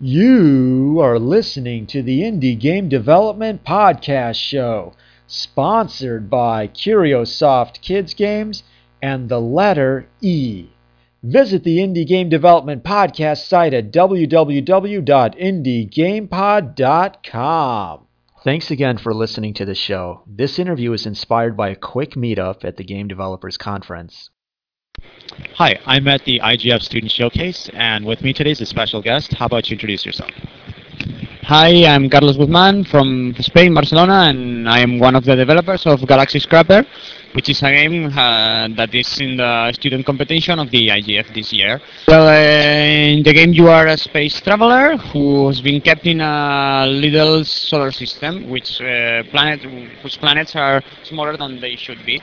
You are listening to the Indie Game Development Podcast Show, sponsored by Curiosoft Kids Games and the letter E. Visit the Indie Game Development Podcast site at www.indiegamepod.com. Thanks again for listening to the show. This interview is inspired by a quick meetup at the Game Developers Conference. Hi, I'm at the IGF Student Showcase, and with me today is a special guest. How about you introduce yourself? Hi, I'm Carlos Guzman from Spain, Barcelona, and I am one of the developers of Galaxy Scraper, which is a game uh, that is in the student competition of the IGF this year. Well, uh, in the game you are a space traveler who has been kept in a little solar system, which uh, planet, whose planets are smaller than they should be.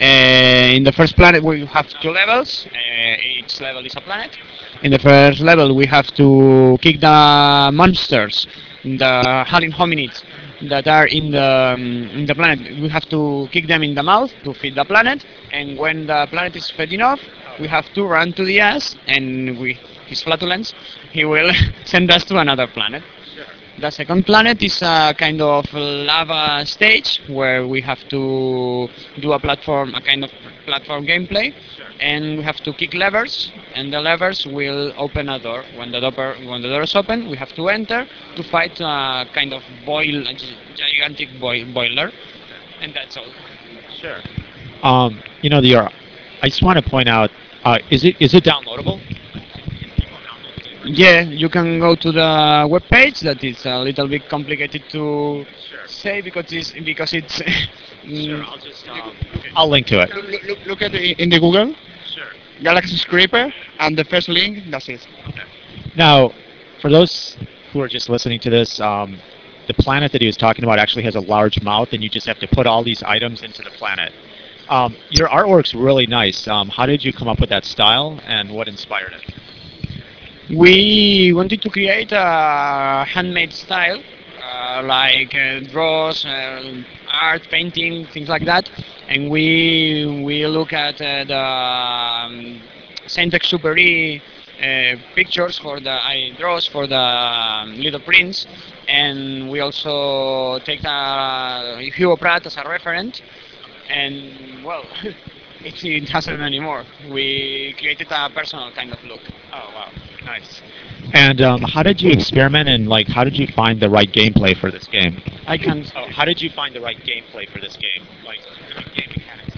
Uh, in the first planet we have two levels, uh, each level is a planet. In the first level we have to kick the monsters, the howling hominids that are in the, um, in the planet. We have to kick them in the mouth to feed the planet, and when the planet is fed enough, we have to run to the ass, and with his flatulence, he will send us to another planet. The second planet is a kind of lava stage where we have to do a platform, a kind of platform gameplay, and we have to kick levers, and the levers will open a door. When the door when the door is open, we have to enter to fight a kind of boil, a gigantic boil, boiler, and that's all. Sure. Um, you know, the, I just want to point out, uh, is it is it downloadable? Yeah, you can go to the web page. That is a little bit complicated to Sure. say because it's because it's. Sure, I'll just, um, I'll link to it. Look, look, look at it in the Google, Sure. Galaxy Scraper, and the first link, that's it. Now, for those who are just listening to this, um, the planet that he was talking about actually has a large mouth, and you just have to put all these items into the planet. Um, your artwork's really nice. Um, how did you come up with that style, and what inspired it? We wanted to create a handmade style, uh, like uh, draws, uh, art, painting, things like that. And we we look at uh, the um, Saint-Exupéry uh, pictures for the draws for the um, Little Prince, and we also take uh, Hugo Pratt as a reference. And well, it, it doesn't anymore. We created a personal kind of look. Oh wow, nice. And um, how did you experiment, and like, how did you find the right gameplay for this game? I can. Oh, how did you find the right gameplay for this game? Like, game mechanics.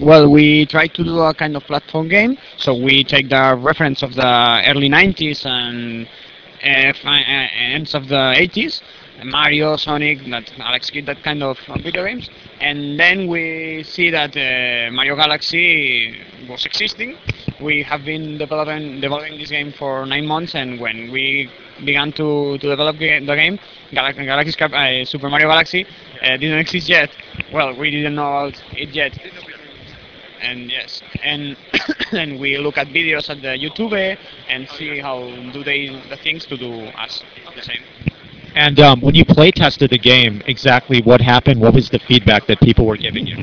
Well, we try to do a kind of platform game, so we take the reference of the early 90s and uh, ends of the 80s, Mario, Sonic, that Alex Kidd, that kind of video games, and then we see that uh, Mario Galaxy was existing. We have been developing developing this game for nine months, and when we began to, to develop the game, Galaxy, uh, Super Mario Galaxy uh, didn't exist yet. Well, we didn't know it yet and yes, and and we look at videos at the YouTube and see how do they the things to do us the same. And um, when you play tested the game, exactly what happened? What was the feedback that people were giving you?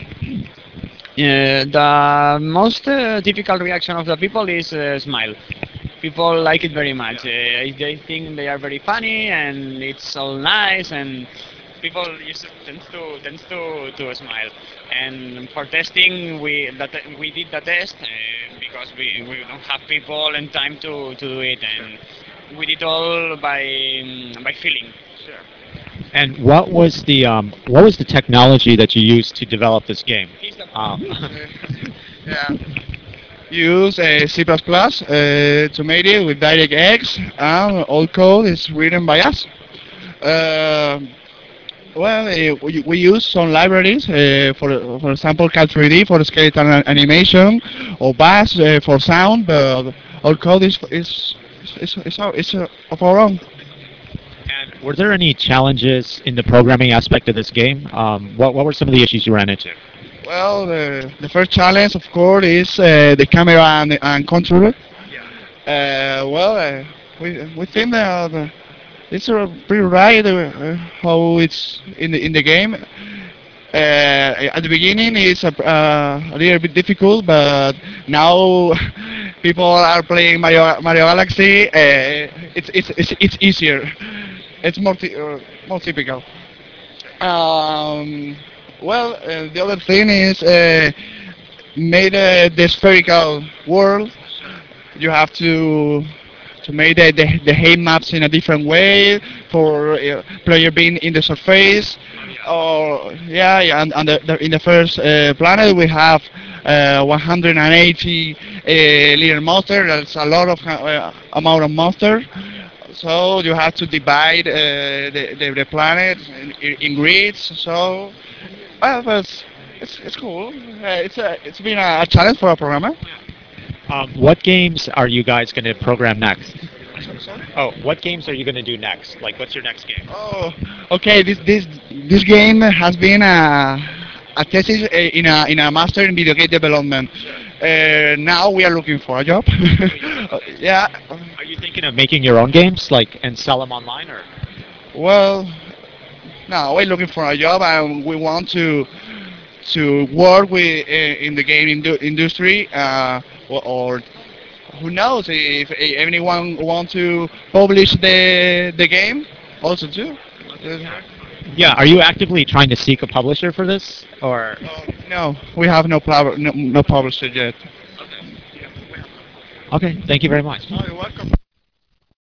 Uh, the most uh, difficult reaction of the people is uh, smile. People like it very much. Uh, they think they are very funny and it's all nice and people used to, tends to tends to, to smile. And for testing, we that we did the test uh, because we, we don't have people and time to, to do it, and we did all by um, by feeling. Sure. And what was the um, what was the technology that you used to develop this game? Um, yeah. Use uh, C++ uh, to make it with DirectX, and all code is written by us. Uh, well, uh, we, we use some libraries, uh, for for example, Cal3D for skeleton animation, or Bass uh, for sound, but our code is is our, is uh, of our own. and were there any challenges in the programming aspect of this game? Um, what what were some of the issues you ran into? Well, the, the first challenge, of course, is uh, the camera and, and controller. Yeah. Uh, well, uh, we, we think that uh, it's pretty right uh, how it's in the in the game. Uh, at the beginning, it's a, uh, a little bit difficult, but now people are playing Mario, Mario Galaxy, uh, it's, it's, it's, it's easier. It's more, uh, more typical. Um, well, uh, the other thing is uh, made uh, the spherical world. You have to to make the, the, the maps in a different way for uh, player being in the surface. Or yeah, and, and the, the, in the first planet we have uh, 180 uh, liter motor. That's a lot of uh, amount of motor. So you have to divide uh, the, the the planet in, in grids. So well, it's, it's, it's cool. Uh, it's a, it's been a, a challenge for a programmer. Um, what games are you guys going to program next? Oh, what games are you going to do next? Like, what's your next game? Oh, okay. This this this game has been a a thesis uh, in a in a master in video game development. Uh, now we are looking for a job. yeah. Are you thinking of making your own games, like, and sell them online, or? Well, no, we're looking for a job and we want to to work with uh, in the game indu- industry uh, or, or who knows if, if anyone want to publish the the game also too. Yeah. Are you actively trying to seek a publisher for this, or? No, we have no, pub- no, no publisher yet. Okay. Thank you very much. Oh, you're welcome.